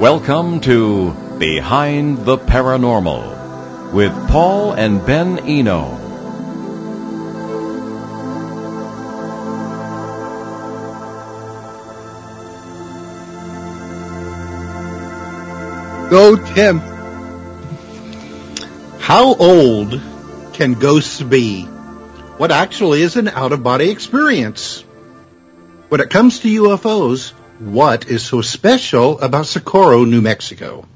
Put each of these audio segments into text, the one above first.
Welcome to Behind the Paranormal with Paul and Ben Eno. Go, Tim. How old can ghosts be? What actually is an out-of-body experience? When it comes to UFOs, what is so special about Socorro, New Mexico?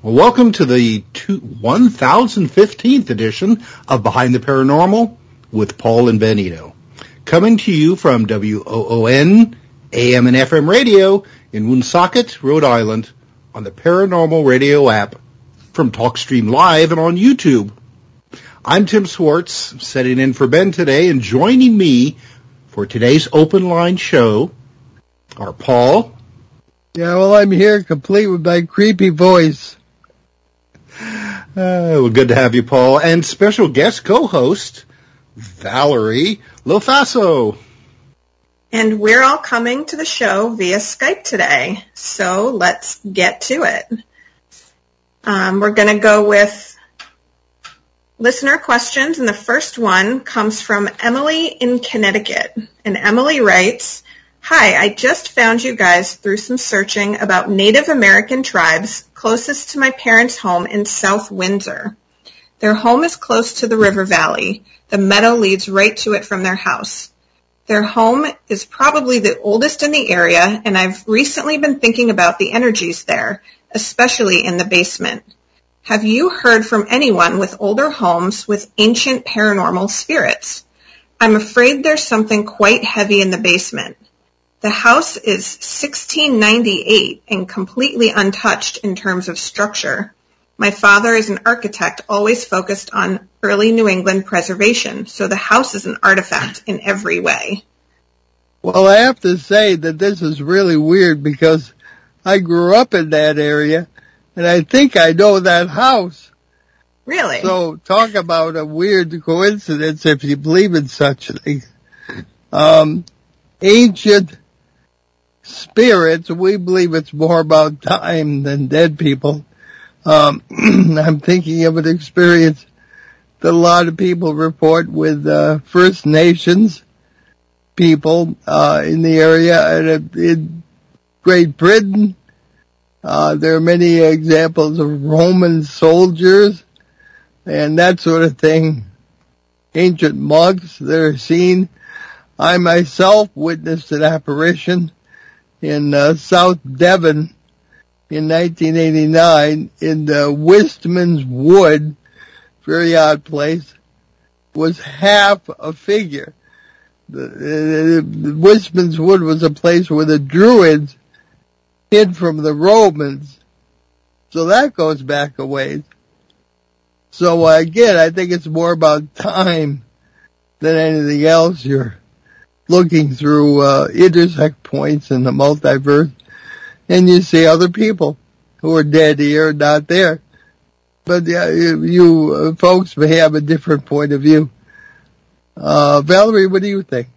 Well, welcome to the two, 1015th edition of Behind the Paranormal with Paul and Ben Eno. Coming to you from WOON AM and FM radio in Woonsocket, Rhode Island on the Paranormal Radio app from TalkStream Live and on YouTube. I'm Tim Swartz, setting in for Ben today, and joining me for today's open line show are Paul. Yeah, well, I'm here complete with my creepy voice. Uh, well, good to have you, Paul, and special guest co-host Valerie Lofaso. And we're all coming to the show via Skype today. So let's get to it. Um, we're going to go with listener questions. And the first one comes from Emily in Connecticut. And Emily writes, Hi, I just found you guys through some searching about Native American tribes closest to my parents' home in South Windsor. Their home is close to the river valley. The meadow leads right to it from their house. Their home is probably the oldest in the area, and I've recently been thinking about the energies there, especially in the basement. Have you heard from anyone with older homes with ancient paranormal spirits? I'm afraid there's something quite heavy in the basement. The house is 1698 and completely untouched in terms of structure. My father is an architect always focused on early New England preservation, so the house is an artifact in every way. Well, I have to say that this is really weird because I grew up in that area and I think I know that house. Really? So talk about a weird coincidence if you believe in such things. Um, ancient spirits, we believe it's more about time than dead people. Um, I'm thinking of an experience that a lot of people report with uh, First Nations people uh, in the area and in Great Britain. Uh, there are many examples of Roman soldiers and that sort of thing. Ancient monks that are seen. I myself witnessed an apparition in uh, South Devon in 1989 in the Wistman's Wood, very odd place, was half a figure. The, the, the Wistman's Wood was a place where the Druids hid from the Romans. So that goes back a ways. So uh, again, I think it's more about time than anything else. You're looking through uh, intersect points in the multiverse and you see other people who are dead here, not there. But you, you uh, folks may have a different point of view. Uh, Valerie, what do you think?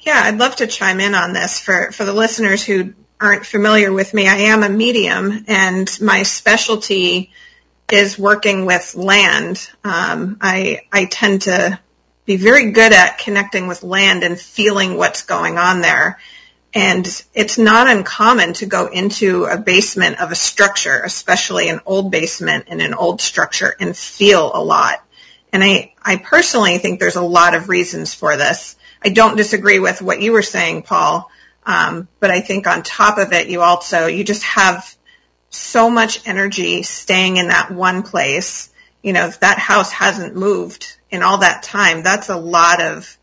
Yeah, I'd love to chime in on this for, for the listeners who aren't familiar with me. I am a medium and my specialty is working with land. Um, I, I tend to be very good at connecting with land and feeling what's going on there. And it's not uncommon to go into a basement of a structure, especially an old basement in an old structure and feel a lot. And I, I personally think there's a lot of reasons for this. I don't disagree with what you were saying, Paul. Um, but I think on top of it, you also, you just have so much energy staying in that one place. You know, if that house hasn't moved in all that time, that's a lot of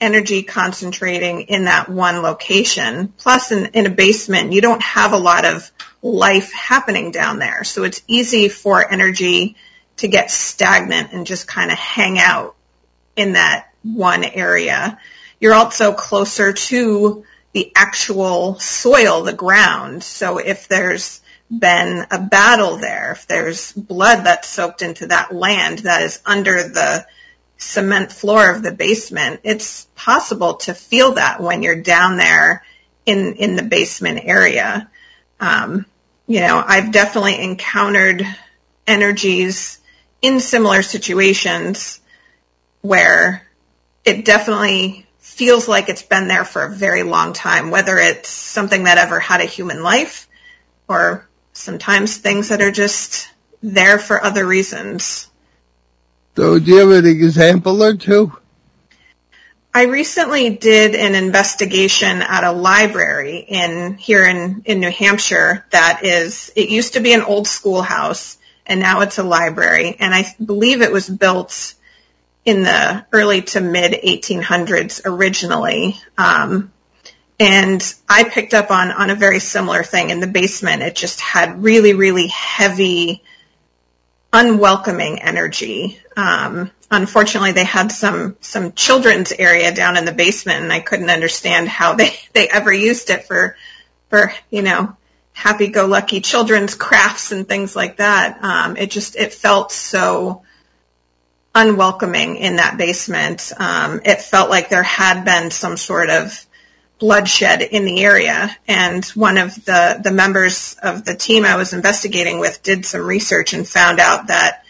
energy concentrating in that one location. Plus in, in a basement, you don't have a lot of life happening down there. So it's easy for energy to get stagnant and just kind of hang out in that one area. You're also closer to the actual soil, the ground. So if there's been a battle there, if there's blood that's soaked into that land that is under the cement floor of the basement, it's possible to feel that when you're down there in, in the basement area. Um, you know, I've definitely encountered energies in similar situations where it definitely feels like it's been there for a very long time, whether it's something that ever had a human life or sometimes things that are just there for other reasons. So do you have an example or two? I recently did an investigation at a library in here in, in New Hampshire that is, it used to be an old schoolhouse and now it's a library and I believe it was built in the early to mid 1800s originally. Um, and I picked up on, on a very similar thing in the basement. It just had really, really heavy, unwelcoming energy. Um, unfortunately they had some some children's area down in the basement and I couldn't understand how they they ever used it for for you know happy go lucky children's crafts and things like that um it just it felt so unwelcoming in that basement um it felt like there had been some sort of bloodshed in the area and one of the the members of the team I was investigating with did some research and found out that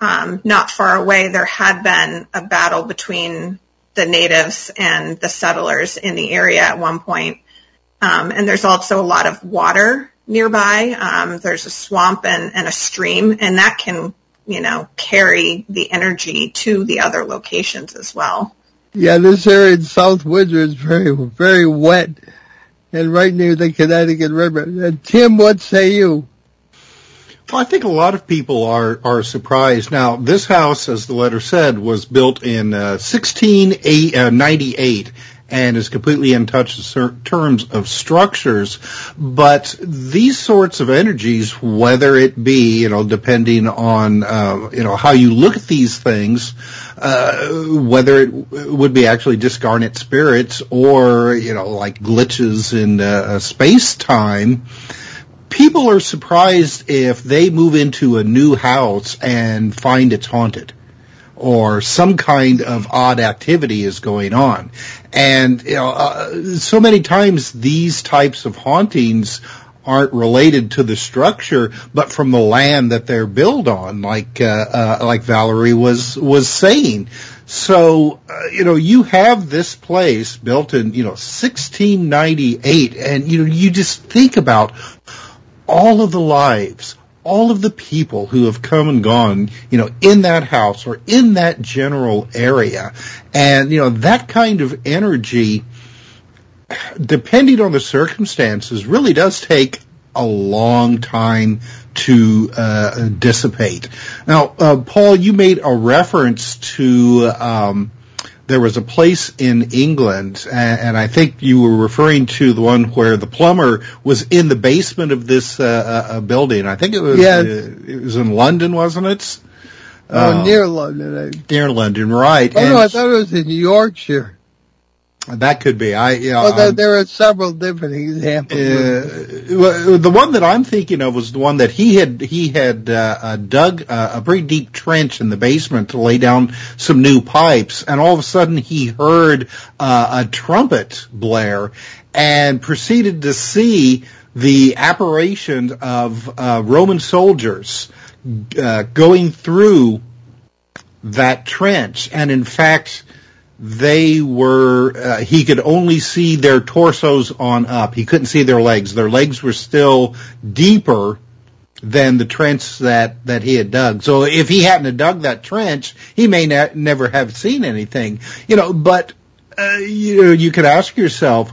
um, not far away, there had been a battle between the natives and the settlers in the area at one point. Um, and there's also a lot of water nearby. Um, there's a swamp and, and a stream, and that can, you know, carry the energy to the other locations as well. Yeah, this area in South Windsor is very, very wet and right near the Connecticut River. And Tim, what say you? Well, I think a lot of people are are surprised. Now, this house, as the letter said, was built in uh, 1698 uh, and is completely untouched in terms of structures. But these sorts of energies, whether it be, you know, depending on, uh, you know, how you look at these things, uh, whether it would be actually discarnate spirits or, you know, like glitches in uh, space time, people are surprised if they move into a new house and find it's haunted or some kind of odd activity is going on. And you know, uh, so many times these types of hauntings aren't related to the structure, but from the land that they're built on, like uh, uh, like Valerie was was saying. So uh, you know, you have this place built in you know 1698, and you know, you just think about all of the lives, all of the people who have come and gone, you know, in that house or in that general area. And, you know, that kind of energy, depending on the circumstances, really does take a long time to uh, dissipate. Now, uh, Paul, you made a reference to um, there was a place in England, and, and, I think you were referring to the one where the plumber was in the basement of this uh, uh, building. I think it was yeah. Uh, it was in London, wasn't it? Oh, uh, near London. Near London, right? Oh and no, I thought it was in Yorkshire. That could be. I, you know, well, there, there, are several different examples. Uh, the one that I'm thinking of was the one that he had he had uh, uh, dug uh, a pretty deep trench in the basement to lay down some new pipes, and all of a sudden he heard uh, a trumpet blare, and proceeded to see the apparition of uh, Roman soldiers going through that trench, and in fact they were uh, he could only see their torsos on up. He couldn't see their legs. Their legs were still deeper than the trench that that he had dug. So if he hadn't have dug that trench he may ne- never have seen anything. You know but uh, you know you could ask yourself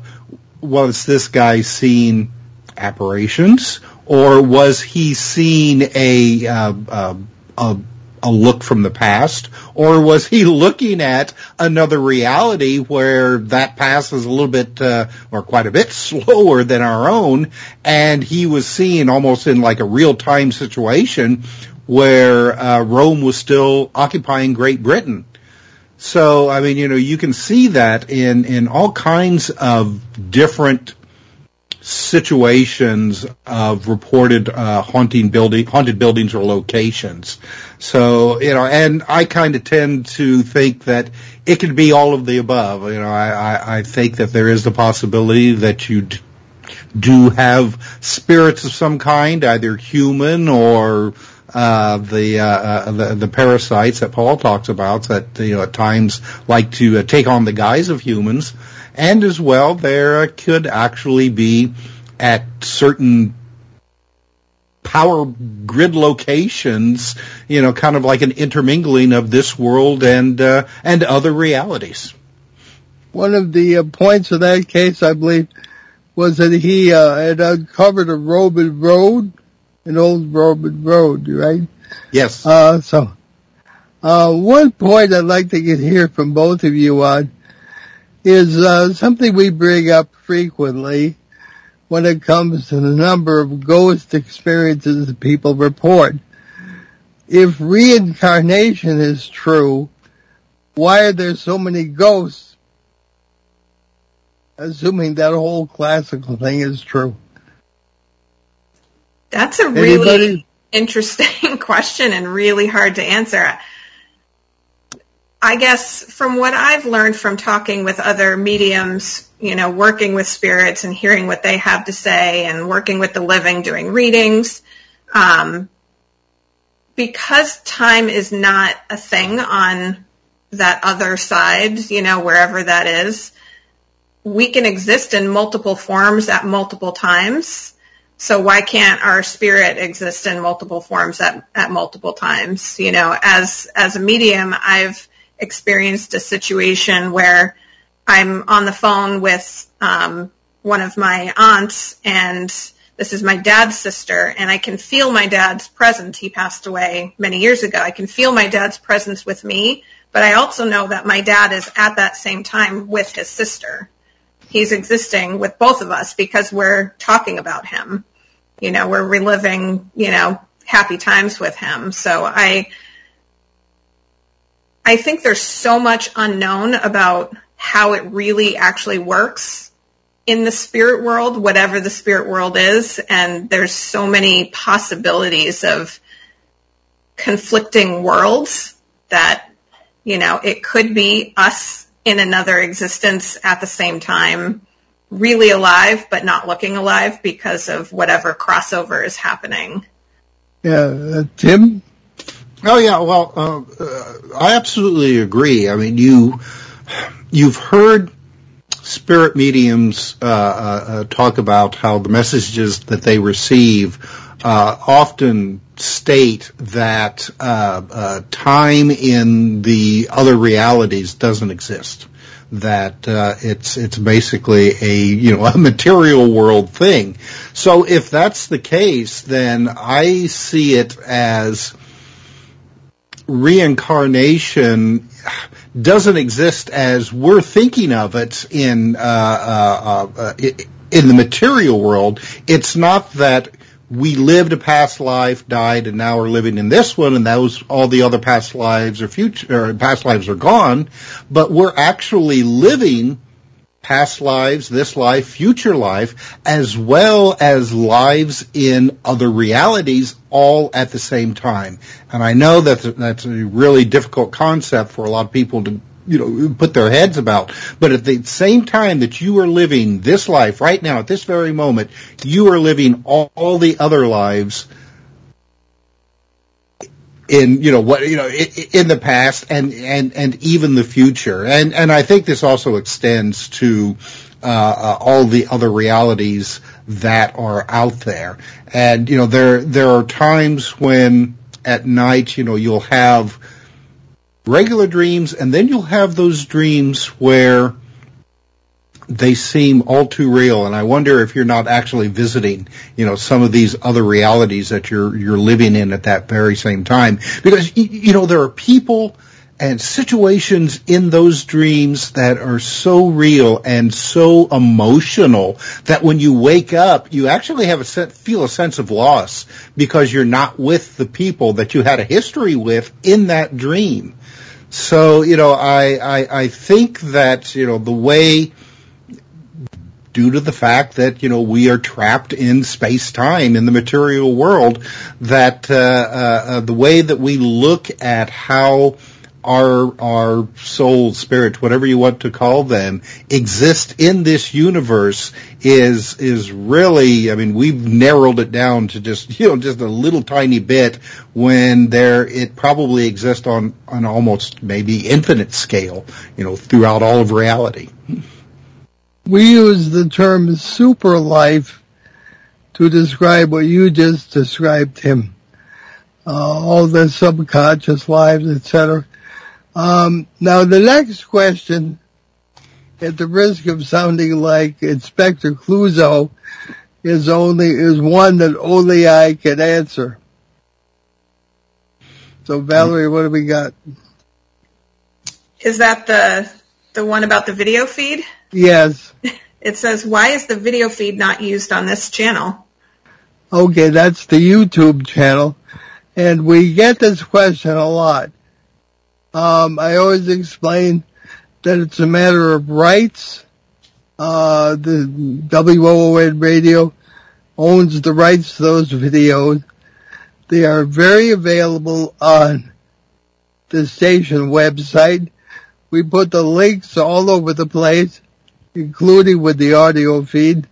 was this guy seeing apparitions? Or was he seeing a uh, uh a a look from the past, or was he looking at another reality where that past is a little bit, uh, or quite a bit slower than our own, and he was seeing almost in like a real time situation where uh, Rome was still occupying Great Britain. So, I mean, you know, you can see that in in all kinds of different situations of reported uh, haunting building, haunted buildings or locations. So you know, and I kind of tend to think that it could be all of the above. You know, I, I, I think that there is the possibility that you do have spirits of some kind, either human or uh, the, uh, uh, the, the parasites that Paul talks about that you know at times like to uh, take on the guise of humans, and as well there could actually be at certain power grid locations, you know, kind of like an intermingling of this world and uh, and other realities. One of the uh, points of that case, I believe, was that he uh, had uncovered a Roman road an old Roman road, right? Yes. Uh, so, uh, one point I'd like to get here from both of you on is, uh, something we bring up frequently when it comes to the number of ghost experiences people report. If reincarnation is true, why are there so many ghosts? Assuming that whole classical thing is true. That's a really Anybody? interesting question and really hard to answer. I guess from what I've learned from talking with other mediums, you know, working with spirits and hearing what they have to say and working with the living, doing readings, um, because time is not a thing on that other side, you know, wherever that is, we can exist in multiple forms at multiple times. So why can't our spirit exist in multiple forms at, at multiple times? You know, as, as a medium, I've experienced a situation where I'm on the phone with, um, one of my aunts and this is my dad's sister and I can feel my dad's presence. He passed away many years ago. I can feel my dad's presence with me, but I also know that my dad is at that same time with his sister. He's existing with both of us because we're talking about him you know, we're reliving, you know, happy times with him. So I, I think there's so much unknown about how it really actually works in the spirit world, whatever the spirit world is. And there's so many possibilities of conflicting worlds that, you know, it could be us in another existence at the same time really alive but not looking alive because of whatever crossover is happening. Yeah, uh, Tim. Oh yeah, well, uh, uh, I absolutely agree. I mean, you you've heard spirit mediums uh, uh, uh talk about how the messages that they receive often state that time in the other realities doesn't exist that uh, it's it's basically a you know a material world thing. So if that's the case, then I see it as reincarnation doesn't exist as we're thinking of it in uh, uh, uh in the material world. It's not that we lived a past life, died, and now we're living in this one, and those all the other past lives or future or past lives are gone. But we're actually living past lives, this life, future life, as well as lives in other realities, all at the same time. And I know that that's a really difficult concept for a lot of people to you know, put their heads about. But at the same time that you are living this life right now, at this very moment, you are living all, all the other lives in you know what you know in the past and and and even the future. And and I think this also extends to uh, uh, all the other realities that are out there. And you know there there are times when at night you know you'll have regular dreams, and then you'll have those dreams where they seem all too real and I wonder if you're not actually visiting, you know, some of these other realities that you're you're living in at that very same time. Because you know there are people and situations in those dreams that are so real and so emotional that when you wake up you actually have a feel a sense of loss because you're not with the people that you had a history with in that dream. So, you know, I, I, I think that, you know, the way, due to the fact that, you know, we are trapped in space-time in the material world, that, uh, uh, uh, the way that we look at how our our souls, spirits, whatever you want to call them, exist in this universe is is really. I mean, we've narrowed it down to just you know just a little tiny bit when there it probably exists on on almost maybe infinite scale. You know, throughout all of reality. We use the term super life to describe what you just described, Tim. Uh, all the subconscious lives, etc. Um, now the next question, at the risk of sounding like Inspector Clouseau, is only is one that only I can answer. So Valerie, what have we got? Is that the the one about the video feed? Yes. It says, "Why is the video feed not used on this channel?" Okay, that's the YouTube channel, and we get this question a lot. Um, I always explain that it's a matter of rights. Uh, the WOON radio owns the rights to those videos. They are very available on the station website. We put the links all over the place, including with the audio feed,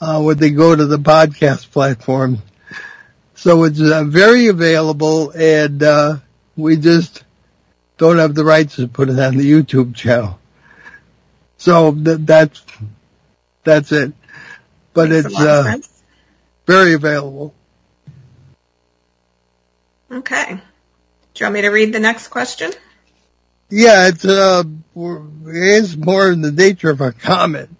uh, when they go to the podcast platform. So it's uh, very available and, uh, we just don't have the rights to put it on the YouTube channel. So th- that's, that's it. But Makes it's, uh, very available. Okay. Do you want me to read the next question? Yeah, it's, uh, it's more in the nature of a comment.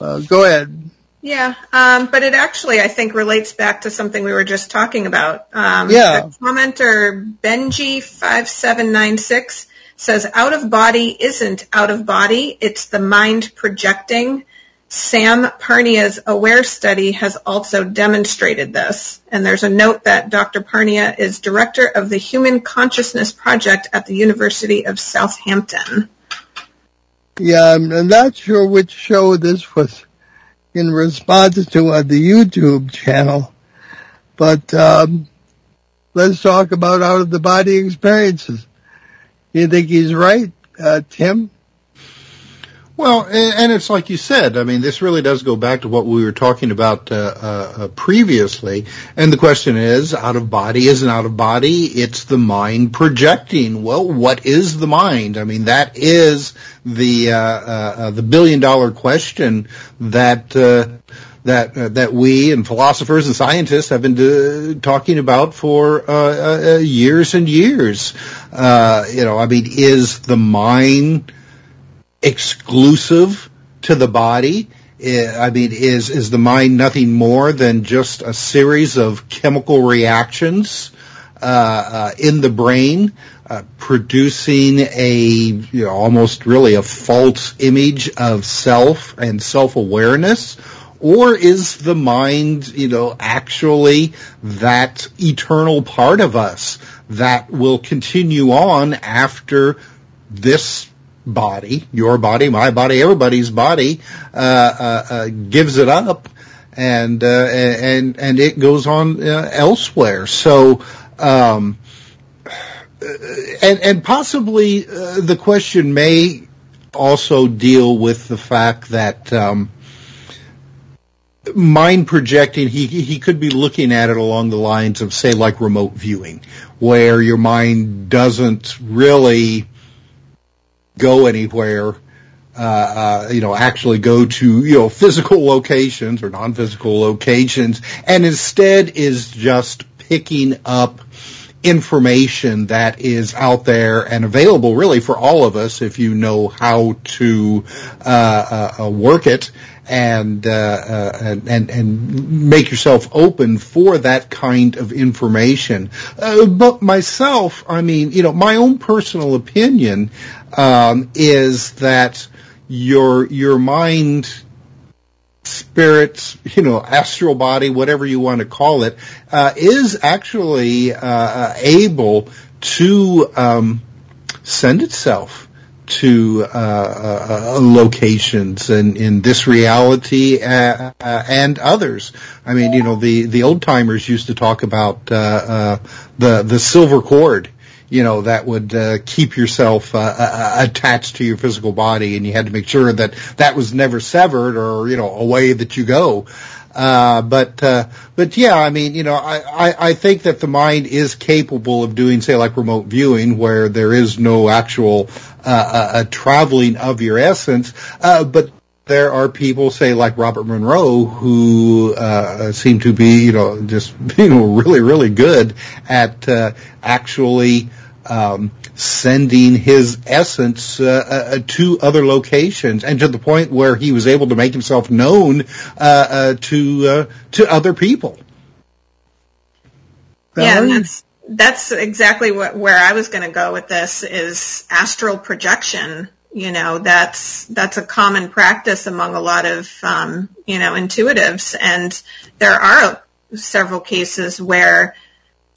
Uh, go ahead. Yeah, um, but it actually, I think, relates back to something we were just talking about. Um, Yeah. The commenter Benji5796 says, out of body isn't out of body, it's the mind projecting. Sam Parnia's AWARE study has also demonstrated this. And there's a note that Dr. Parnia is director of the Human Consciousness Project at the University of Southampton. Yeah, I'm not sure which show this was in response to on the YouTube channel, but um, let's talk about out of the body experiences. You think he's right, uh, Tim? Well, and it's like you said. I mean, this really does go back to what we were talking about uh, uh, uh, previously. And the question is, out of body isn't out of body. It's the mind projecting. Well, what is the mind? I mean, that is the uh, uh, uh, the billion dollar question that. That that we and philosophers and scientists have been talking about for years and years. Uh, you know, I mean, is the mind exclusive to the body? I mean, is is the mind nothing more than just a series of chemical reactions uh, uh, in the brain, uh, producing a you know, almost really a false image of self and self awareness? Or is the mind, you know, actually that eternal part of us that will continue on after this body, your body, my body, everybody's body, uh, uh, uh, gives it up, and uh, and and it goes on uh, elsewhere. So. Um, and, and possibly uh, the question may also deal with the fact that um, mind projecting he he could be looking at it along the lines of say like remote viewing where your mind doesn't really go anywhere uh, uh, you know actually go to you know physical locations or non-physical locations and instead is just picking up information that is out there and available really for all of us if you know how to uh, uh, uh, work it and, uh, uh, and and and make yourself open for that kind of information. Uh, but myself, I mean, you know, my own personal opinion um, is that your your mind spirit, you know, astral body, whatever you want to call it, uh, is actually uh, able to um, send itself to uh, uh, locations and in this reality uh, uh, and others. I mean, you know, the the old timers used to talk about uh, uh, the the silver cord. You know that would uh, keep yourself uh, uh, attached to your physical body, and you had to make sure that that was never severed, or you know, away that you go. Uh, but uh, but yeah, I mean, you know, I, I, I think that the mind is capable of doing, say, like remote viewing, where there is no actual uh, uh, uh traveling of your essence. Uh, but there are people, say, like Robert Monroe, who uh, seem to be, you know, just you know, really, really good at uh, actually um, sending his essence uh, uh, to other locations, and to the point where he was able to make himself known uh, uh to uh, to other people. Yeah, that's that's exactly what where I was going to go with this is astral projection. You know, that's that's a common practice among a lot of um, you know intuitives, and there are several cases where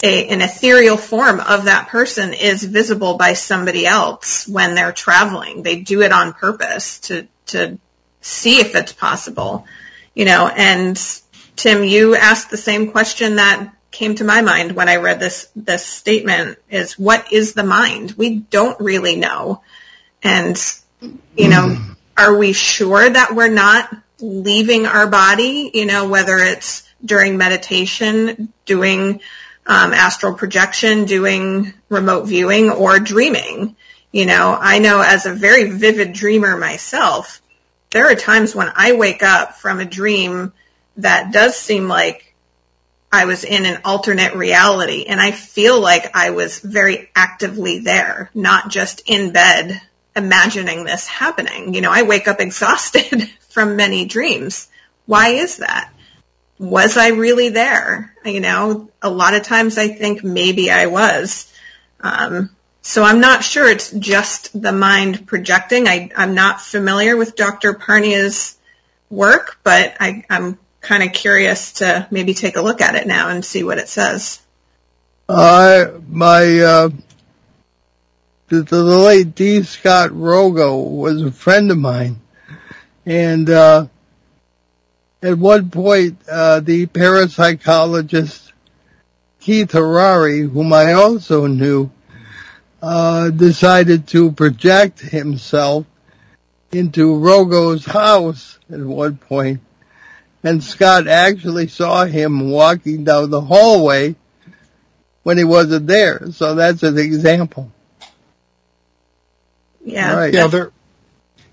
an ethereal form of that person is visible by somebody else when they're traveling. They do it on purpose to, to see if it's possible, you know, and Tim, you asked the same question that came to my mind when I read this, this statement is what is the mind? We don't really know. And, you know, are we sure that we're not leaving our body, you know, whether it's during meditation, doing Um, astral projection, doing remote viewing, or dreaming. You know, I know as a very vivid dreamer myself, there are times when I wake up from a dream that does seem like I was in an alternate reality and I feel like I was very actively there, not just in bed imagining this happening. You know, I wake up exhausted from many dreams. Why is that? Was I really there? You know, a lot of times I think maybe I was. Um, so I'm not sure it's just the mind projecting. I, I'm not familiar with Dr. Parnia's work, but I, I'm kind of curious to maybe take a look at it now and see what it says. Uh, my, uh, the, the late D. Scott Rogo was a friend of mine. And, uh, at one point, uh, the parapsychologist Keith Harary, whom I also knew, uh, decided to project himself into Rogo's house at one point, and Scott actually saw him walking down the hallway when he wasn't there. So that's an example. Yeah. Right. Yeah. There.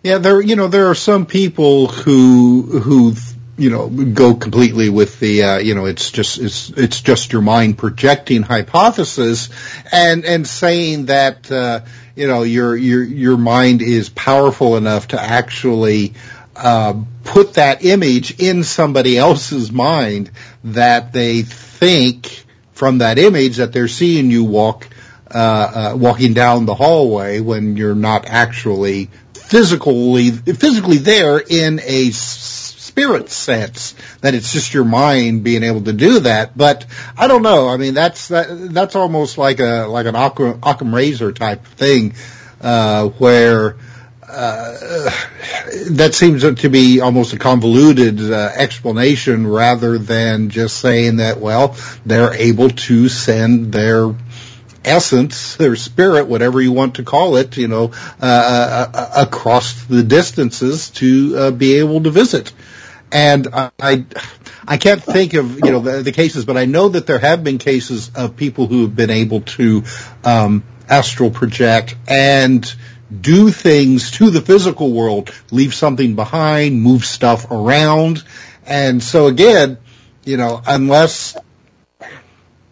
Yeah. There. You know, there are some people who who you know go completely with the uh, you know it's just it's it's just your mind projecting hypothesis and and saying that uh, you know your your your mind is powerful enough to actually uh, put that image in somebody else's mind that they think from that image that they're seeing you walk uh, uh, walking down the hallway when you're not actually physically physically there in a spirit sense that it's just your mind being able to do that. But I don't know. I mean, that's that, that's almost like a like an Occam, Occam razor type thing, uh, where. Uh, that seems to be almost a convoluted uh, explanation rather than just saying that, well, they're able to send their essence, their spirit, whatever you want to call it, you know, uh, uh, uh across the distances to uh, be able to visit and I I can't think of you know the, the, cases, but I know that there have been cases of people who have been able to um, astral project and do things to the physical world, leave something behind, move stuff around, and so again, you know, unless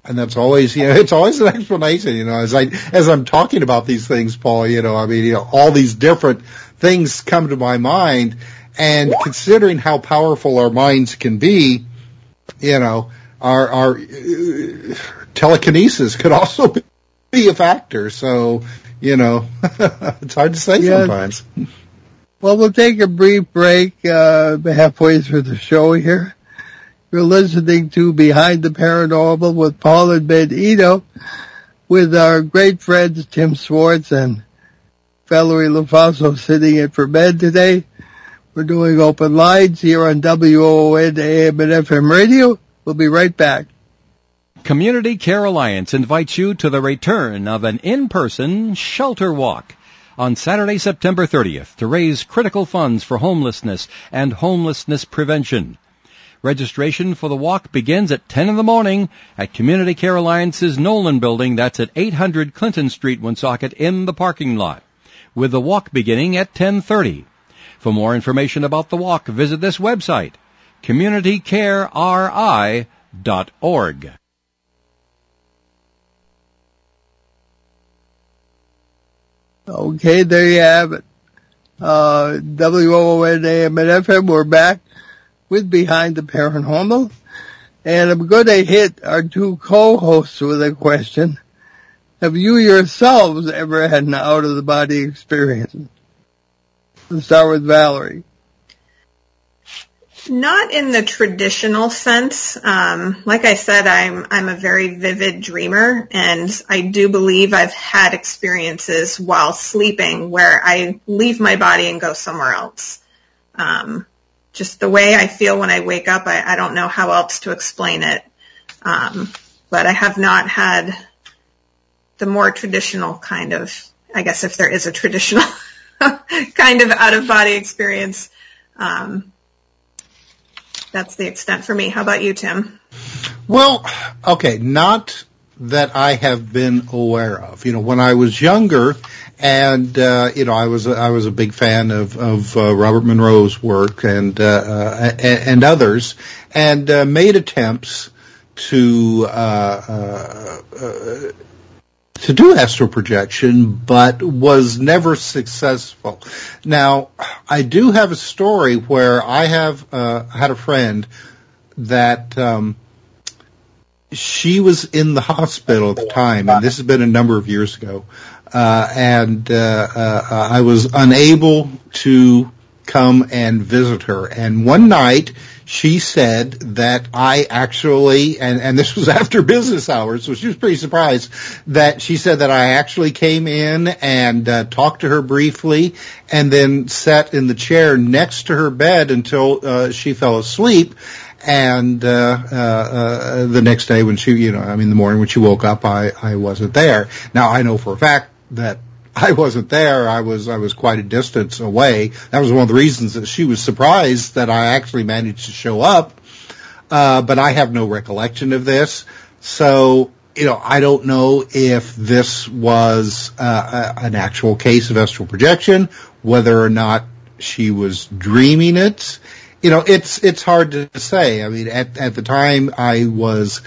and that's always you know it's always an explanation you know as i as i'm talking about these things paul you know i mean you know all these different things come to my mind and considering how powerful our minds can be, you know, our, our uh, telekinesis could also be a factor. So, you know, it's hard to say yes. sometimes. Well, we'll take a brief break, uh, halfway through the show here. You're listening to Behind the Paranormal with Paul and Ben Eno with our great friends Tim Swartz and Valerie Lofaso sitting in for Ben today. We're doing open lines here on WOON AM and FM radio. We'll be right back. Community Care Alliance invites you to the return of an in-person shelter walk on Saturday, September 30th to raise critical funds for homelessness and homelessness prevention. Registration for the walk begins at 10 in the morning at Community Care Alliance's Nolan building. That's at 800 Clinton Street, Woonsocket in the parking lot. With the walk beginning at 1030. For more information about the walk, visit this website, communitycareri.org. Okay, there you have it. Uh, AM and FM, we're back with Behind the Paranormal. And I'm going to hit our two co-hosts with a question. Have you yourselves ever had an out of the body experience? Let's start with Valerie. Not in the traditional sense. Um, like I said, I'm I'm a very vivid dreamer, and I do believe I've had experiences while sleeping where I leave my body and go somewhere else. Um, just the way I feel when I wake up, I, I don't know how else to explain it. Um, but I have not had the more traditional kind of, I guess if there is a traditional kind of out of body experience. Um, that's the extent for me. How about you, Tim? Well, okay, not that I have been aware of. You know, when I was younger, and uh, you know, I was I was a big fan of of uh, Robert Monroe's work and uh, uh and, and others, and uh, made attempts to uh, to do astral projection, but was never successful. Now, I do have a story where I have uh, had a friend that um, she was in the hospital at the time, and this has been a number of years ago, uh, and uh, uh I was unable to come and visit her. And one night she said that I actually, and, and this was after business hours, so she was pretty surprised that she said that I actually came in and uh, talked to her briefly and then sat in the chair next to her bed until uh, she fell asleep. And uh, uh, uh, the next day when she, you know, I mean, the morning when she woke up, I, I wasn't there. Now I know for a fact that I wasn't there. I was I was quite a distance away. That was one of the reasons that she was surprised that I actually managed to show up. Uh, but I have no recollection of this. So you know, I don't know if this was uh, an actual case of astral projection, whether or not she was dreaming it. You know, it's it's hard to say. I mean, at at the time, I was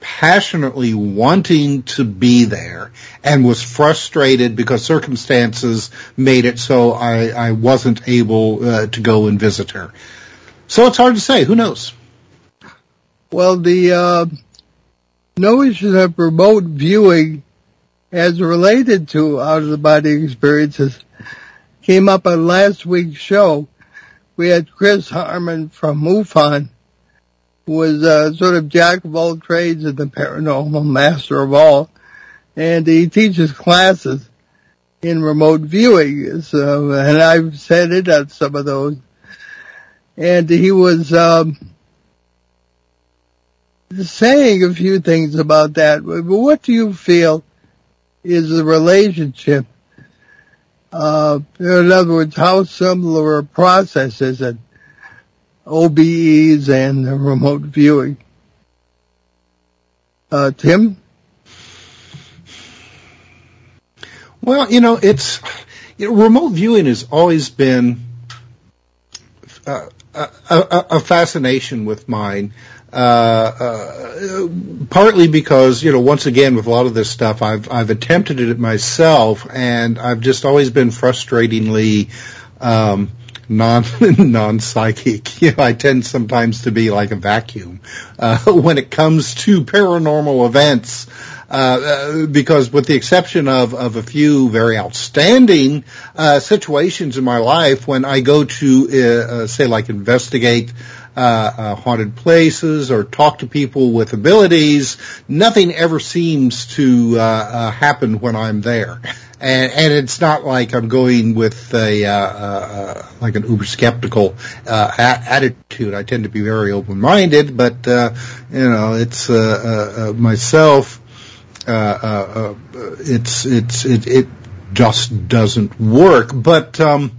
passionately wanting to be there and was frustrated because circumstances made it so I, I wasn't able uh, to go and visit her. So it's hard to say. Who knows? Well, the uh, notion of remote viewing as related to out of the body experiences came up on last week's show. We had Chris Harmon from MUFON was uh, sort of jack of all trades and the paranormal master of all. And he teaches classes in remote viewing. So, and I've sat in on some of those. And he was, um, saying a few things about that. But what do you feel is the relationship? Uh, in other words, how similar a process is it OBEs and remote viewing. Uh, Tim? Well, you know, it's, you know, remote viewing has always been uh, a, a, a, fascination with mine. Uh, uh, partly because, you know, once again, with a lot of this stuff, I've, I've attempted it myself and I've just always been frustratingly, um, non non psychic. You know, I tend sometimes to be like a vacuum uh, when it comes to paranormal events. Uh, uh, because with the exception of, of a few very outstanding uh, situations in my life, when I go to uh, uh, say like investigate uh, uh, haunted places or talk to people with abilities. Nothing ever seems to uh, uh, happen when I'm there. And, and it's not like I'm going with a uh, uh, like an uber skeptical uh, a- attitude. I tend to be very open minded, but uh, you know, it's uh, uh, uh, myself. Uh, uh, uh, it's it's it, it just doesn't work. But um,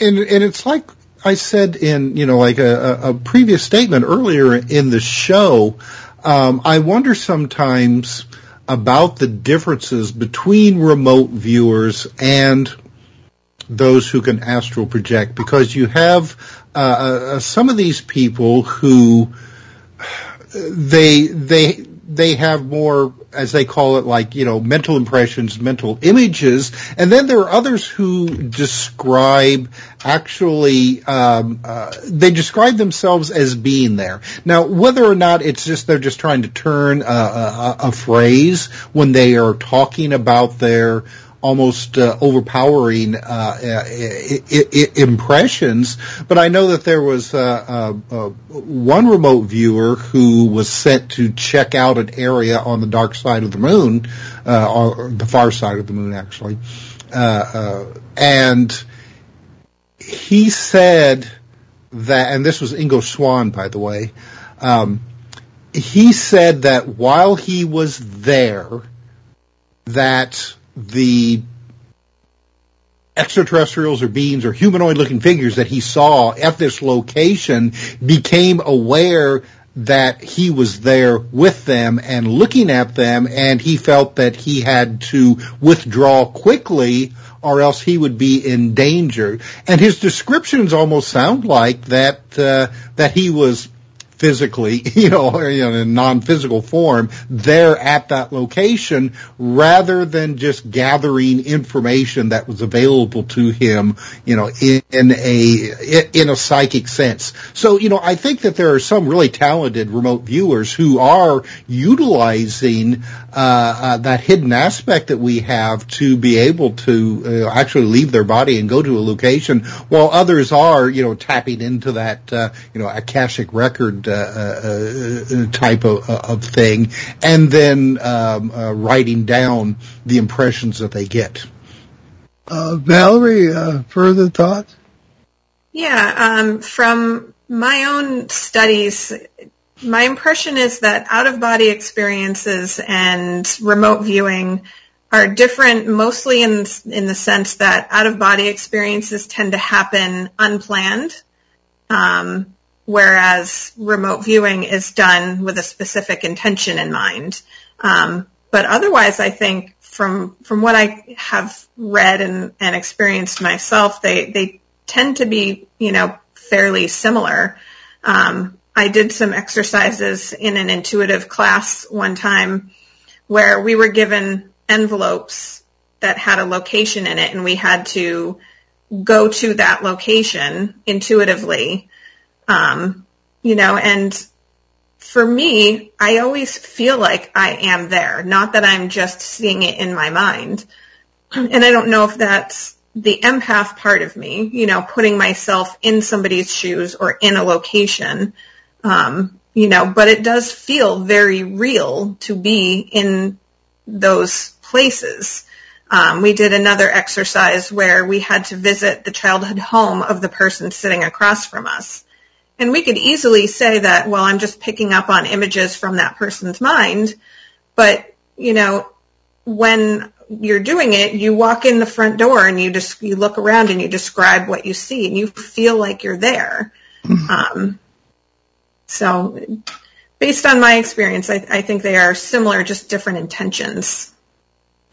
and and it's like I said in you know like a, a previous statement earlier in the show. Um, I wonder sometimes about the differences between remote viewers and those who can astral project because you have uh, uh, some of these people who they they they have more, as they call it, like, you know, mental impressions, mental images. And then there are others who describe actually, um, uh, they describe themselves as being there. Now, whether or not it's just they're just trying to turn a, a, a phrase when they are talking about their almost uh, overpowering uh, I- I- impressions. But I know that there was uh, uh, uh, one remote viewer who was sent to check out an area on the dark side of the moon, uh, or the far side of the moon, actually, uh, uh, and he said that, and this was Ingo Swann, by the way. Um, he said that while he was there, that the extraterrestrials or beings or humanoid looking figures that he saw at this location became aware that he was there with them and looking at them and he felt that he had to withdraw quickly or else he would be in danger. And his descriptions almost sound like that, uh, that he was physically, you know, in non-physical form there at that location rather than just gathering information that was available to him, you know, in, in a, in a psychic sense. So, you know, I think that there are some really talented remote viewers who are utilizing, uh, uh, that hidden aspect that we have to be able to uh, actually leave their body and go to a location while others are, you know, tapping into that, uh, you know, akashic record type of, of thing, and then um, uh, writing down the impressions that they get. Uh, Valerie, uh, further thoughts? Yeah, um, from my own studies, my impression is that out of body experiences and remote viewing are different mostly in in the sense that out of body experiences tend to happen unplanned. Um, whereas remote viewing is done with a specific intention in mind. Um, but otherwise, I think from from what I have read and, and experienced myself, they they tend to be you know fairly similar. Um, I did some exercises in an intuitive class one time where we were given envelopes that had a location in it, and we had to go to that location intuitively you know, and for me, I always feel like I am there, not that I'm just seeing it in my mind. And I don't know if that's the empath part of me, you know, putting myself in somebody's shoes or in a location, um, you know, but it does feel very real to be in those places. Um, we did another exercise where we had to visit the childhood home of the person sitting across from us. And we could easily say that, well, I'm just picking up on images from that person's mind. But, you know, when you're doing it, you walk in the front door and you just, you look around and you describe what you see and you feel like you're there. Um, so based on my experience, I, I think they are similar, just different intentions.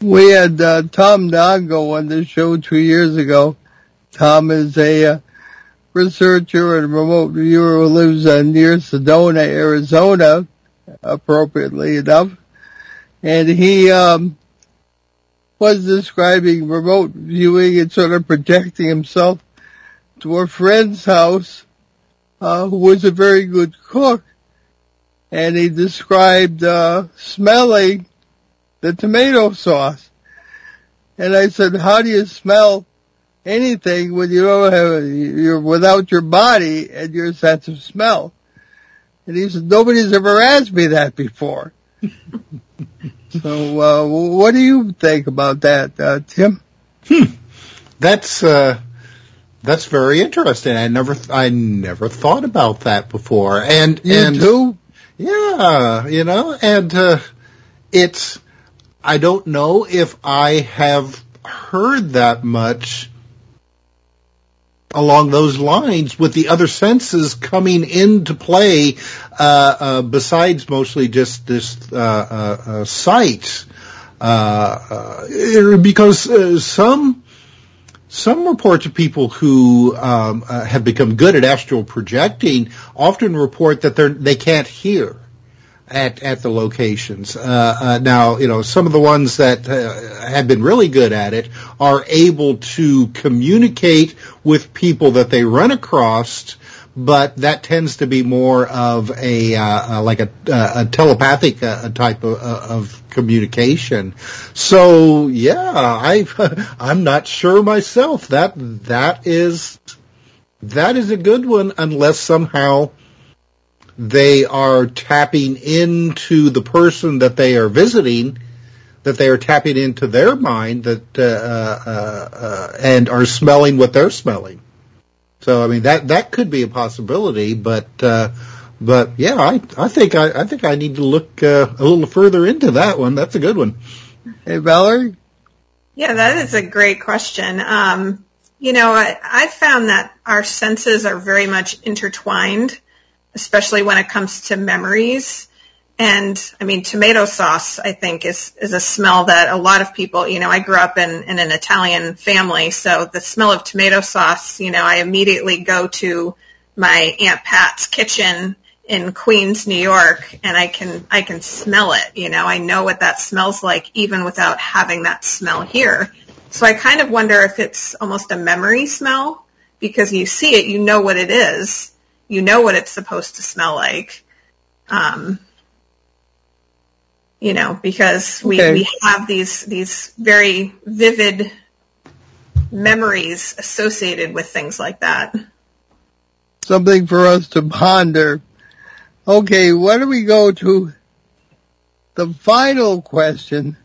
We had uh, Tom Dongo on the show two years ago. Tom is a uh, researcher and remote viewer who lives uh, near Sedona, Arizona, appropriately enough. And he um, was describing remote viewing and sort of projecting himself to a friend's house uh, who was a very good cook. And he described uh, smelling the tomato sauce. And I said, how do you smell anything when you don't have, you're without your body and your sense of smell. And he said, nobody's ever asked me that before. so, uh, what do you think about that, uh, Tim? Hmm. That's, uh, that's very interesting. I never, I never thought about that before. And, you and, too? Yeah, you know, and, uh, it's, I don't know if I have heard that much along those lines with the other senses coming into play uh, uh, besides mostly just this uh, uh, uh sight. Uh, because some some reports of people who um, have become good at astral projecting often report that they can't hear at at the locations. Uh, uh, now, you know, some of the ones that uh, have been really good at it are able to communicate with people that they run across, but that tends to be more of a uh, uh, like a, a telepathic uh, type of, of, communication. So, yeah, I I'm not sure myself. That that is that is a good one, unless somehow they are tapping into the person that they are visiting, that they are tapping into their mind that uh, uh, uh, and are smelling what they're smelling. So I mean that that could be a possibility, but uh, but yeah, I I think I, I think I need to look uh, a little further into that one. That's a good one. Hey Valerie. Yeah, that is a great question. Um, you know, I, I've found that our senses are very much intertwined especially when it comes to memories. And I mean, tomato sauce, I think, is, is a smell that a lot of people, you know, I grew up in, in an Italian family. So the smell of tomato sauce, you know, I immediately go to my Aunt Pat's kitchen in Queens, New York, and I can, I can smell it. You know, I know what that smells like even without having that smell here. So I kind of wonder if it's almost a memory smell because you see it, you know what it is you know what it's supposed to smell like. Um, you know, because we, okay. we have these, these very vivid memories associated with things like that. Something for us to ponder. Okay, why don't we go to the final question?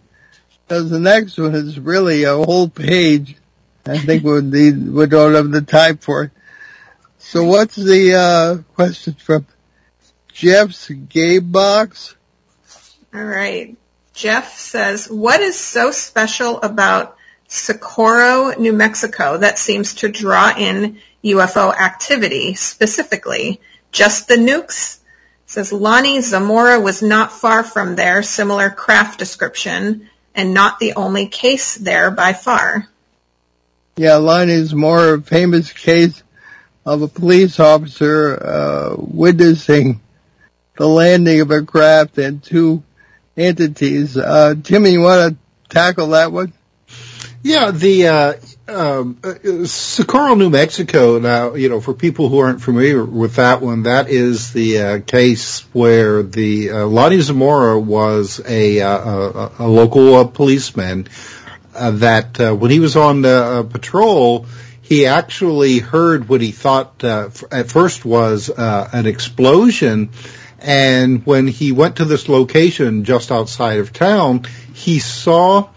Because the next one is really a whole page. I think we need, we don't have the time for it. So what's the uh, question from Jeff's game box? All right. Jeff says, what is so special about Socorro, New Mexico that seems to draw in UFO activity specifically? Just the nukes? says Lonnie Zamora was not far from there, similar craft description, and not the only case there by far. Yeah, Lonnie Zamora, famous case of a police officer uh, witnessing the landing of a craft and two entities. Uh, Timmy, you want to tackle that one? Yeah, the uh, um, uh, Socorro, New Mexico. Now, you know, for people who aren't familiar with that one, that is the uh, case where the uh, Lonnie Zamora was a uh, a, a local uh, policeman uh, that uh, when he was on uh, patrol, he actually heard what he thought uh, at first was uh, an explosion. And when he went to this location just outside of town, he saw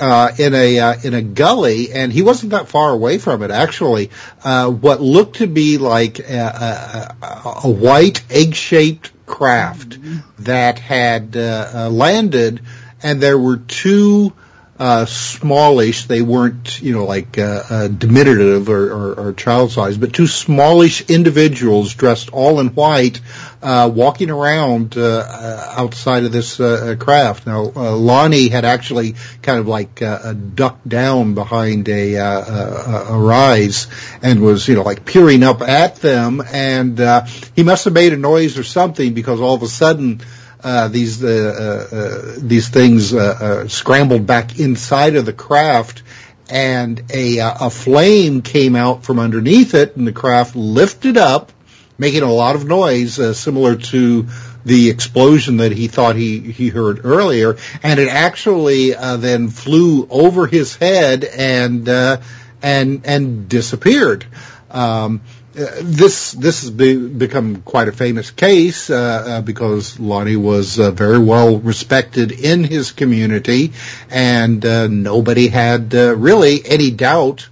uh, in a uh, in a gully, and he wasn't that far away from it. Actually, uh, what looked to be like a, a, a white egg-shaped craft that had uh, uh, landed, and there were two uh, smallish. They weren't, you know, like uh, uh, diminutive or, or, or child size, but two smallish individuals dressed all in white, uh, walking around uh, uh, outside of this uh, craft. Now, uh, Lonnie had actually kind of like uh, ducked down behind a, uh, a, a rise and was, you know, like peering up at them, and uh, he must have made a noise or something because all of a sudden uh, these uh, uh, uh, these things scrambled back inside of the craft, and a a flame came out from underneath it, and the craft lifted up, making a lot of noise, similar to the explosion that he thought he, he heard earlier, and it actually uh, then flew over his head and uh, and and disappeared. Um, this this has be, become quite a famous case uh, uh, because Lonnie was uh, very well respected in his community, and uh, nobody had uh, really any doubt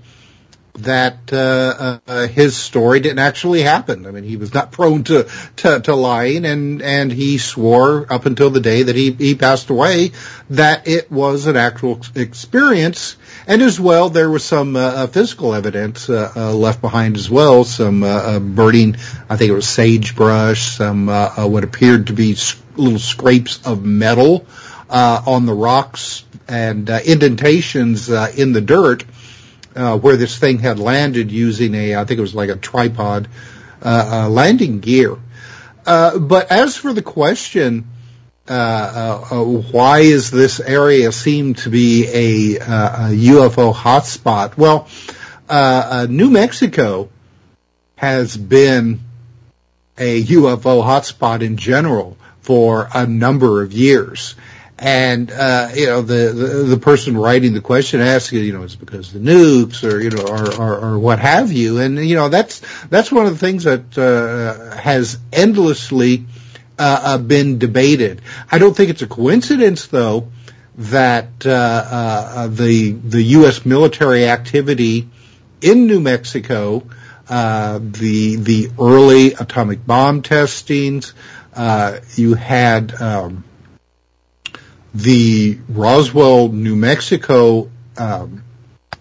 that uh, uh, his story didn't actually happen. I mean, he was not prone to, to, to lying, and and he swore up until the day that he he passed away that it was an actual experience. And as well, there was some uh, uh physical evidence uh, uh, left behind as well. Some uh, uh, burning, I think it was sagebrush, some what appeared to be little scrapes of metal uh, on the rocks and indentations in the dirt where this thing had landed using a, I think it was like a tripod landing gear. Uh, but as for the question, why is this area seem to be a, uh, UFO hotspot? Well, uh, uh, New Mexico has been a UFO hotspot in general for a number of years. And, uh, you know, the, the, the person writing the question asks you, you know, it's because the nukes or, you know, or, or, or what have you. And, you know, that's, that's one of the things that, uh, has endlessly, uh, uh been debated. I don't think it's a coincidence though that, uh, uh, the, the U.S. military activity in New Mexico, uh, the, the early atomic bomb testings, uh, you had, um, the Roswell, New Mexico, um,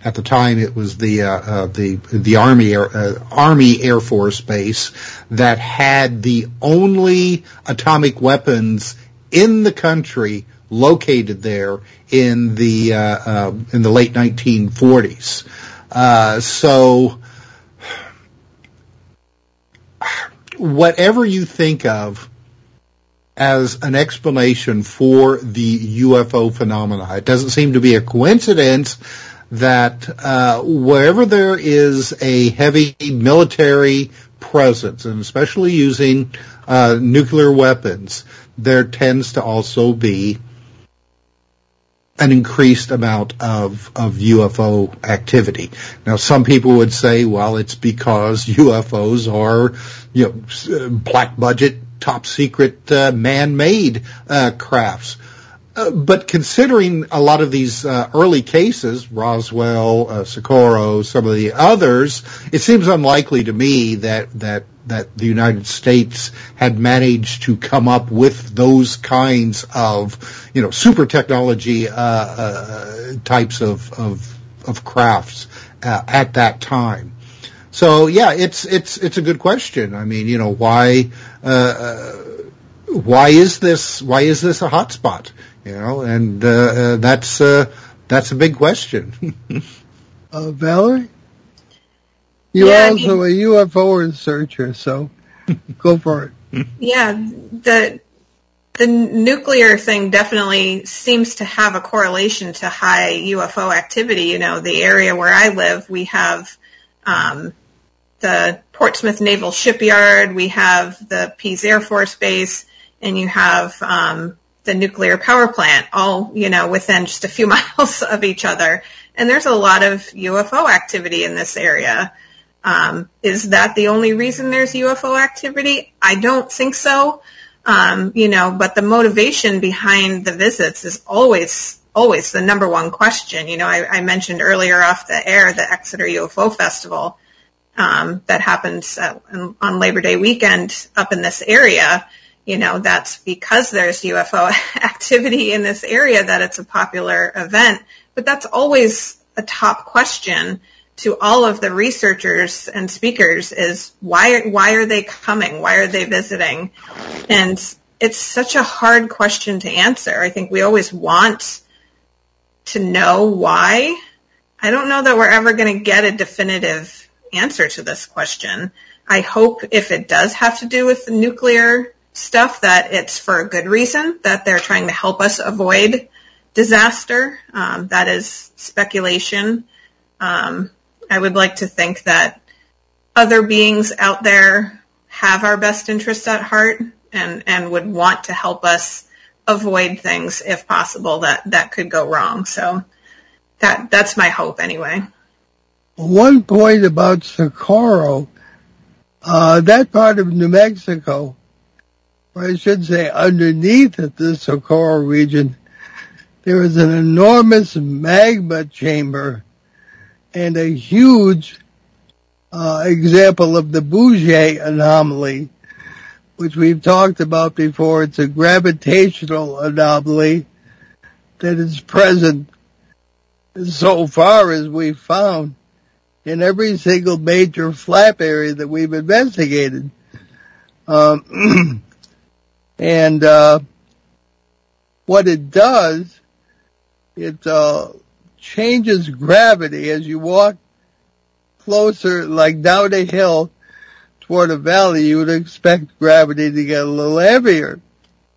at the time it was the uh, uh, the the Army Air, uh, Army Air Force base that had the only atomic weapons in the country located there in the uh, uh, in the late 1940s. Uh, so whatever you think of as an explanation for the UFO phenomena. It doesn't seem to be a coincidence that uh, wherever there is a heavy military presence, and especially using uh, nuclear weapons, there tends to also be an increased amount of, of UFO activity. Now, some people would say, well, it's because UFOs are, you know, black budget top secret uh, man-made uh, crafts. Uh, but considering a lot of these uh, early cases, Roswell, uh, Socorro, some of the others, it seems unlikely to me that that that the United States had managed to come up with those kinds of you know super technology uh, uh, types of of, of crafts at that time. So yeah, it's it's it's a good question. I mean, you know, why why is this why is this a hotspot? You know, and uh, uh, that's uh, that's a big question. uh, Valerie, you're yeah, also I mean, a UFO researcher, so go for it. Yeah, the the nuclear thing definitely seems to have a correlation to high UFO activity. You know, the area where I live, we have um, the Portsmouth Naval Shipyard, we have the Pease Air Force Base, and you have um, the nuclear power plant, all you know within just a few miles of each other. And there's a lot of UFO activity in this area. Um, is that the only reason there's UFO activity? I don't think so. Um, you know, but the motivation behind the visits is always always the number one question. You know, I, I mentioned earlier off the air the Exeter UFO Festival um, that happens on Labor Day weekend up in this area, you know, that's because there's UFO activity in this area that it's a popular event. But that's always a top question to all of the researchers and speakers is why why are they coming? Why are they visiting? And it's such a hard question to answer. I think we always want to know why. I don't know that we're ever going to get a definitive answer to this question. I hope if it does have to do with nuclear stuff that it's for a good reason, that they're trying to help us avoid disaster. Um, that is speculation. Um, I would like to think that other beings out there have our best interests at heart and, and would want to help us avoid things if possible that, that could go wrong. So that, that's my hope anyway. one point about Socorro, uh, that part of New Mexico, or I should say underneath the Socorro region, there is an enormous magma chamber and a huge uh, example of the Bouguer anomaly, which we've talked about before. It's a gravitational anomaly that is present so far as we've found in every single major flap area that we've investigated. Um, and uh, what it does, it uh, changes gravity as you walk closer, like down a hill toward a valley. You would expect gravity to get a little heavier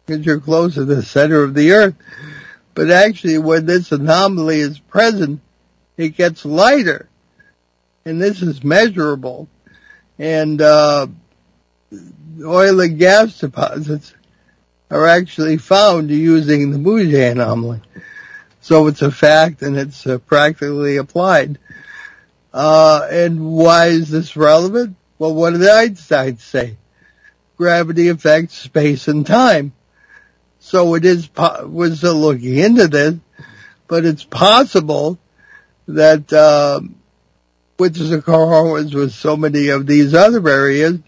because you're closer to the center of the earth. But actually, when this anomaly is present, it gets lighter and this is measurable. And uh, oil and gas deposits are actually found using the Bouguer anomaly. So it's a fact and it's uh, practically applied. Uh, and why is this relevant? Well, what did Einstein say? Gravity affects space and time. So it is, we're still looking into this, but it's possible that, which is the Corals with so many of these other areas,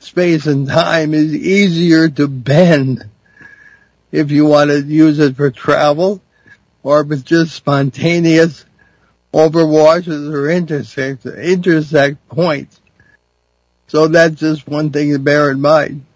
space and time is easier to bend if you want to use it for travel or if it's just spontaneous overwashes or intersect, intersect points. So that's just one thing to bear in mind.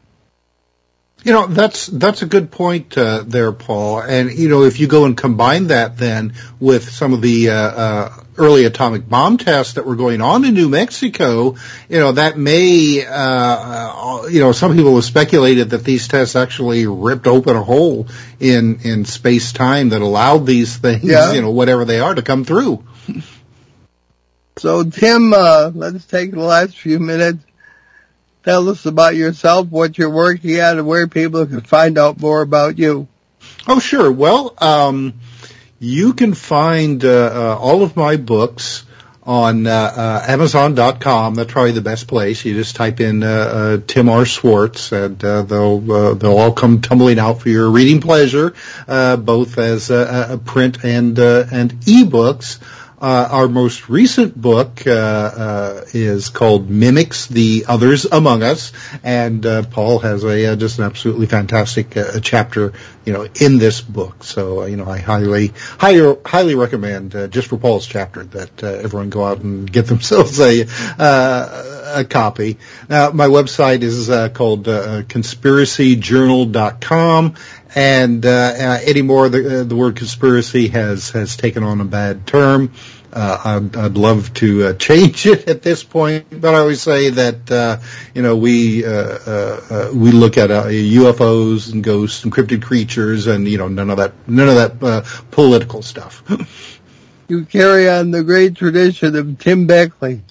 You know, that's, that's a good point, uh, there, Paul. And, you know, if you go and combine that then with some of the, uh, uh, early atomic bomb tests that were going on in New Mexico, you know, that may, uh, uh, you know, some people have speculated that these tests actually ripped open a hole in, in space time that allowed these things, yeah. you know, whatever they are to come through. So Tim, uh, let's take the last few minutes tell us about yourself, what you're working at, and where people can find out more about you. Oh, sure. Well, um, you can find uh, uh, all of my books on uh, uh Amazon.com. That's probably the best place. You just type in uh, uh, Tim R. Swartz, and they'll they'll all come tumbling out for your reading pleasure, both as print and and ebooks. Uh, our most recent book uh, uh, is called Mimics: The Others Among Us, and uh, Paul has a uh, just an absolutely fantastic uh, chapter, you know, in this book. So you know, I highly, highly, highly recommend just for Paul's chapter that everyone go out and get themselves a a copy. My website is called conspiracyjournal.com, and uh, uh, anymore the, uh, the word conspiracy has has taken on a bad term. Uh, I'd, I'd love to uh, change it at this point, but I always say that uh, you know we uh, uh, uh, we look at uh, UFOs and ghosts, and encrypted creatures, and you know none of that none of that uh, political stuff. you carry on the great tradition of Tim Beckley.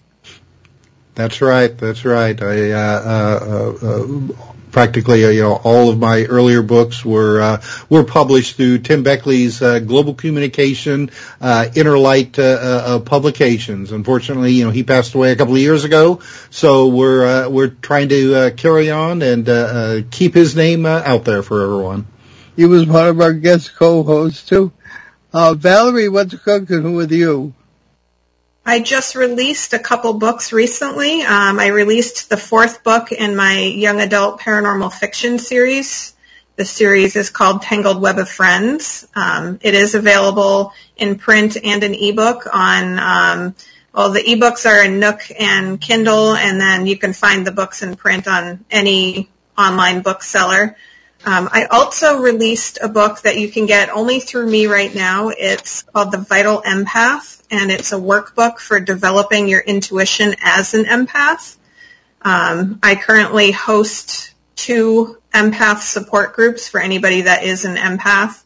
That's right. That's right. I uh, uh, uh, practically, uh, you know, all of my earlier books were uh, were published through Tim Beckley's uh, Global Communication uh, Inner Light uh, uh, publications. Unfortunately, you know, he passed away a couple of years ago, so we're we're trying to carry on and keep his name out there for everyone. He was one of our guest co-hosts too. Valerie, what's cooking with you? I just released a couple books recently. Um, I released the fourth book in my young adult paranormal fiction series. The series is called Tangled Web of Friends. Um, it is available in print and an ebook on, um, well, the ebooks are in Nook and Kindle, and then you can find the books in print on any online bookseller. Um, I also released a book that you can get only through me right now. It's called The Vital Empath and it's a workbook for developing your intuition as an empath. Um, I currently host two empath support groups for anybody that is an empath.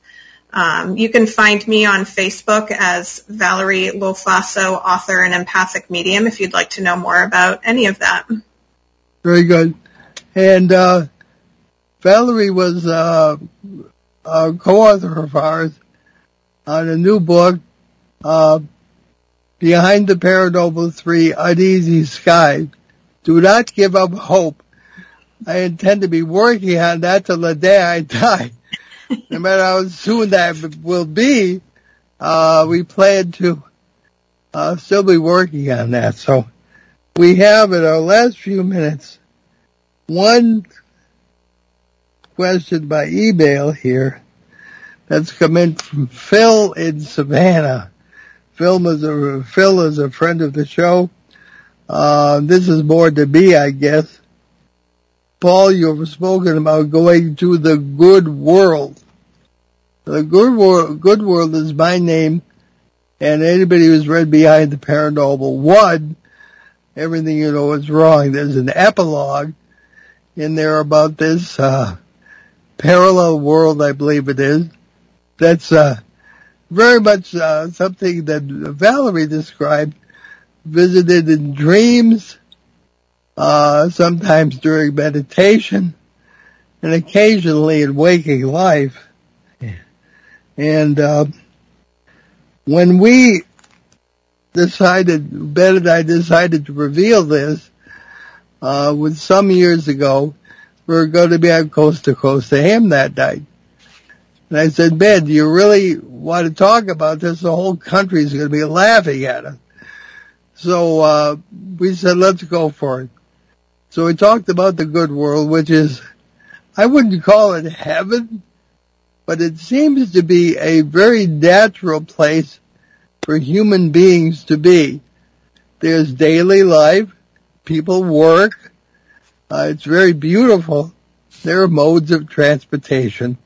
Um, you can find me on Facebook as Valerie Lofaso, author and empathic medium, if you'd like to know more about any of that. Very good. And uh, Valerie was uh, a co-author of ours on a new book, uh, behind the Paranormal 3 Uneasy Sky. Do not give up hope. I intend to be working on that till the day I die. no matter how soon that will be, uh, we plan to uh, still be working on that. So we have in our last few minutes one question by email here that's come in from Phil in Savannah. Phil is a Phil is a friend of the show. Uh, this is more to be, I guess. Paul, you've spoken about going to the good world. The good world, good world is my name, and anybody who's read Behind the Paranormal One, everything you know is wrong. There's an epilogue in there about this uh, parallel world, I believe it is. That's uh, very much uh, something that Valerie described, visited in dreams, uh, sometimes during meditation, and occasionally in waking life. And uh, when we decided, Ben and I decided to reveal this, uh, with some years ago, we were going to be on Coast to Coast to him that night. And I said, Ben, do you really want to talk about this? The whole country is going to be laughing at us. So, uh, we said, let's go for it. So we talked about the good world, which is, I wouldn't call it heaven, but it seems to be a very natural place for human beings to be. There's daily life, people work, uh, it's very beautiful. There are modes of transportation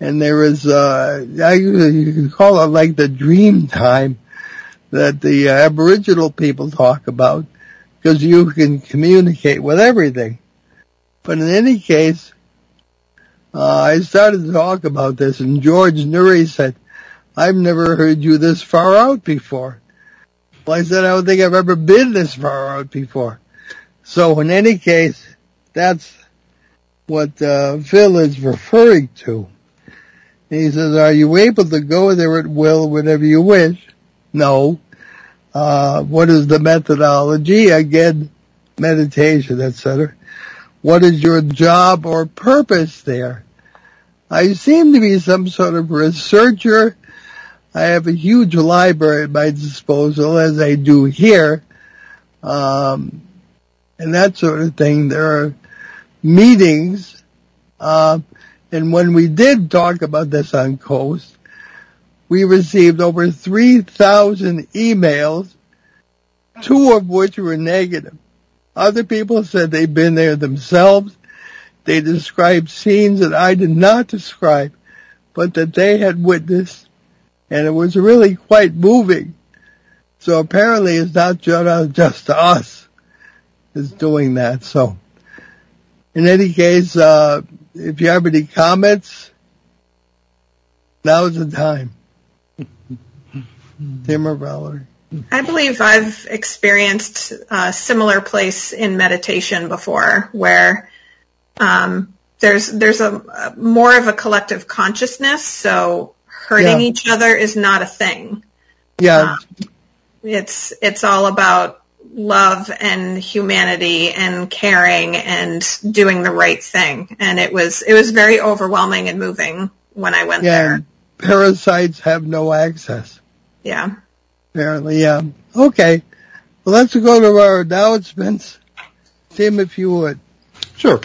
and there is, uh, you can call it like the dream time that the Aboriginal people talk about because you can communicate with everything. But in any case, uh, I started to talk about this and George Noory said, I've never heard you this far out before. Well, I said, I don't think I've ever been this far out before. So in any case, that's what uh, Phil is referring to. And he says, are you able to go there at will whenever you wish? No. Uh, what is the methodology? Again, meditation, etc. What is your job or purpose there? I seem to be some sort of researcher. I have a huge library at my disposal, as I do here, um, and that sort of thing. There are meetings, uh, and when we did talk about this on Coast, we received over 3,000 emails, two of which were negative. Other people said they'd been there themselves. They described scenes that I did not describe, but that they had witnessed, and it was really quite moving. So apparently it's not just us is doing that. So in any case, uh, if you have any comments, now's the time. Tim or Valerie? I believe I've experienced a similar place in meditation before where um, there's there's a, a, more of a collective consciousness, so hurting yeah. each other is not a thing. Yeah. Um, it's it's all about love and humanity and caring and doing the right thing. And it was it was very overwhelming and moving when I went yeah, there. Parasites have no access. Yeah. Apparently, yeah. Okay. Well, let's go to our announcements. Tim, if you would. Sure.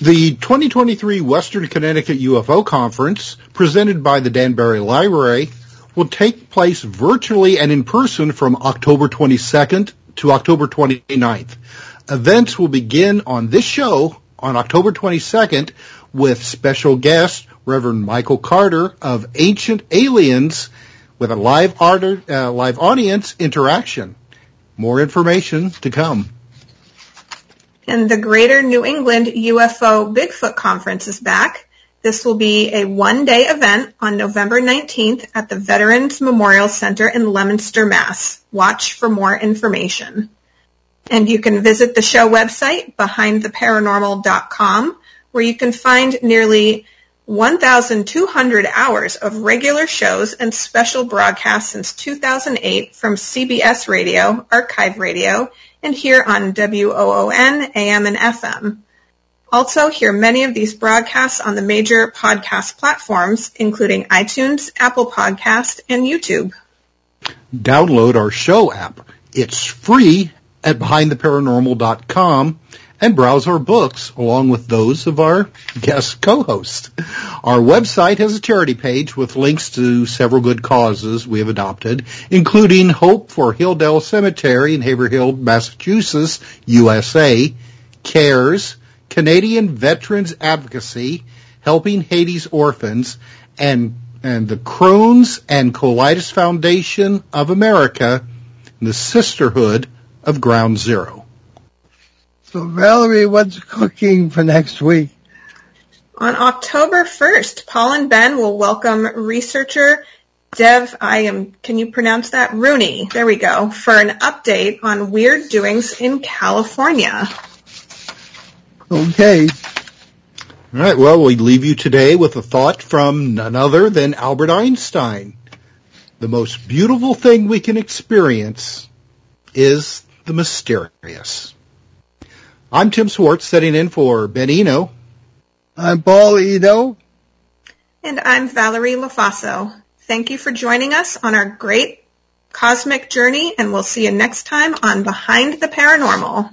The 2023 Western Connecticut UFO Conference, presented by the Danbury Library, will take place virtually and in person from October 22nd to October 29th. Events will begin on this show on October 22nd with special guest Reverend Michael Carter of Ancient Aliens with a live, uh, live audience interaction. More information to come. And the Greater New England UFO Bigfoot Conference is back. This will be a one-day event on November 19th at the Veterans Memorial Center in Leominster, Mass. Watch for more information. And you can visit the show website, behindtheparanormal.com, where you can find nearly 1,200 hours of regular shows and special broadcasts since 2008 from CBS Radio, Archive Radio, and here on WOON, AM, and FM. Also, hear many of these broadcasts on the major podcast platforms, including iTunes, Apple Podcast, and YouTube. Download our show app. It's free at behindtheparanormal.com and browse our books along with those of our guest co-hosts. Our website has a charity page with links to several good causes we have adopted, including Hope for Hilldale Cemetery in Haverhill, Massachusetts, USA, CARES, Canadian Veterans Advocacy, Helping Haiti's Orphans, and, and the Crohn's and Colitis Foundation of America, and the Sisterhood of Ground Zero. So Valerie, what's cooking for next week? On October 1st, Paul and Ben will welcome researcher Dev, I am, can you pronounce that? Rooney. There we go. For an update on weird doings in California. Okay. All right. Well, we leave you today with a thought from none other than Albert Einstein. The most beautiful thing we can experience is the mysterious. I'm Tim Swartz, setting in for Ben Eno. I'm Paul Eno. And I'm Valerie Lofaso. Thank you for joining us on our great cosmic journey, and we'll see you next time on Behind the Paranormal.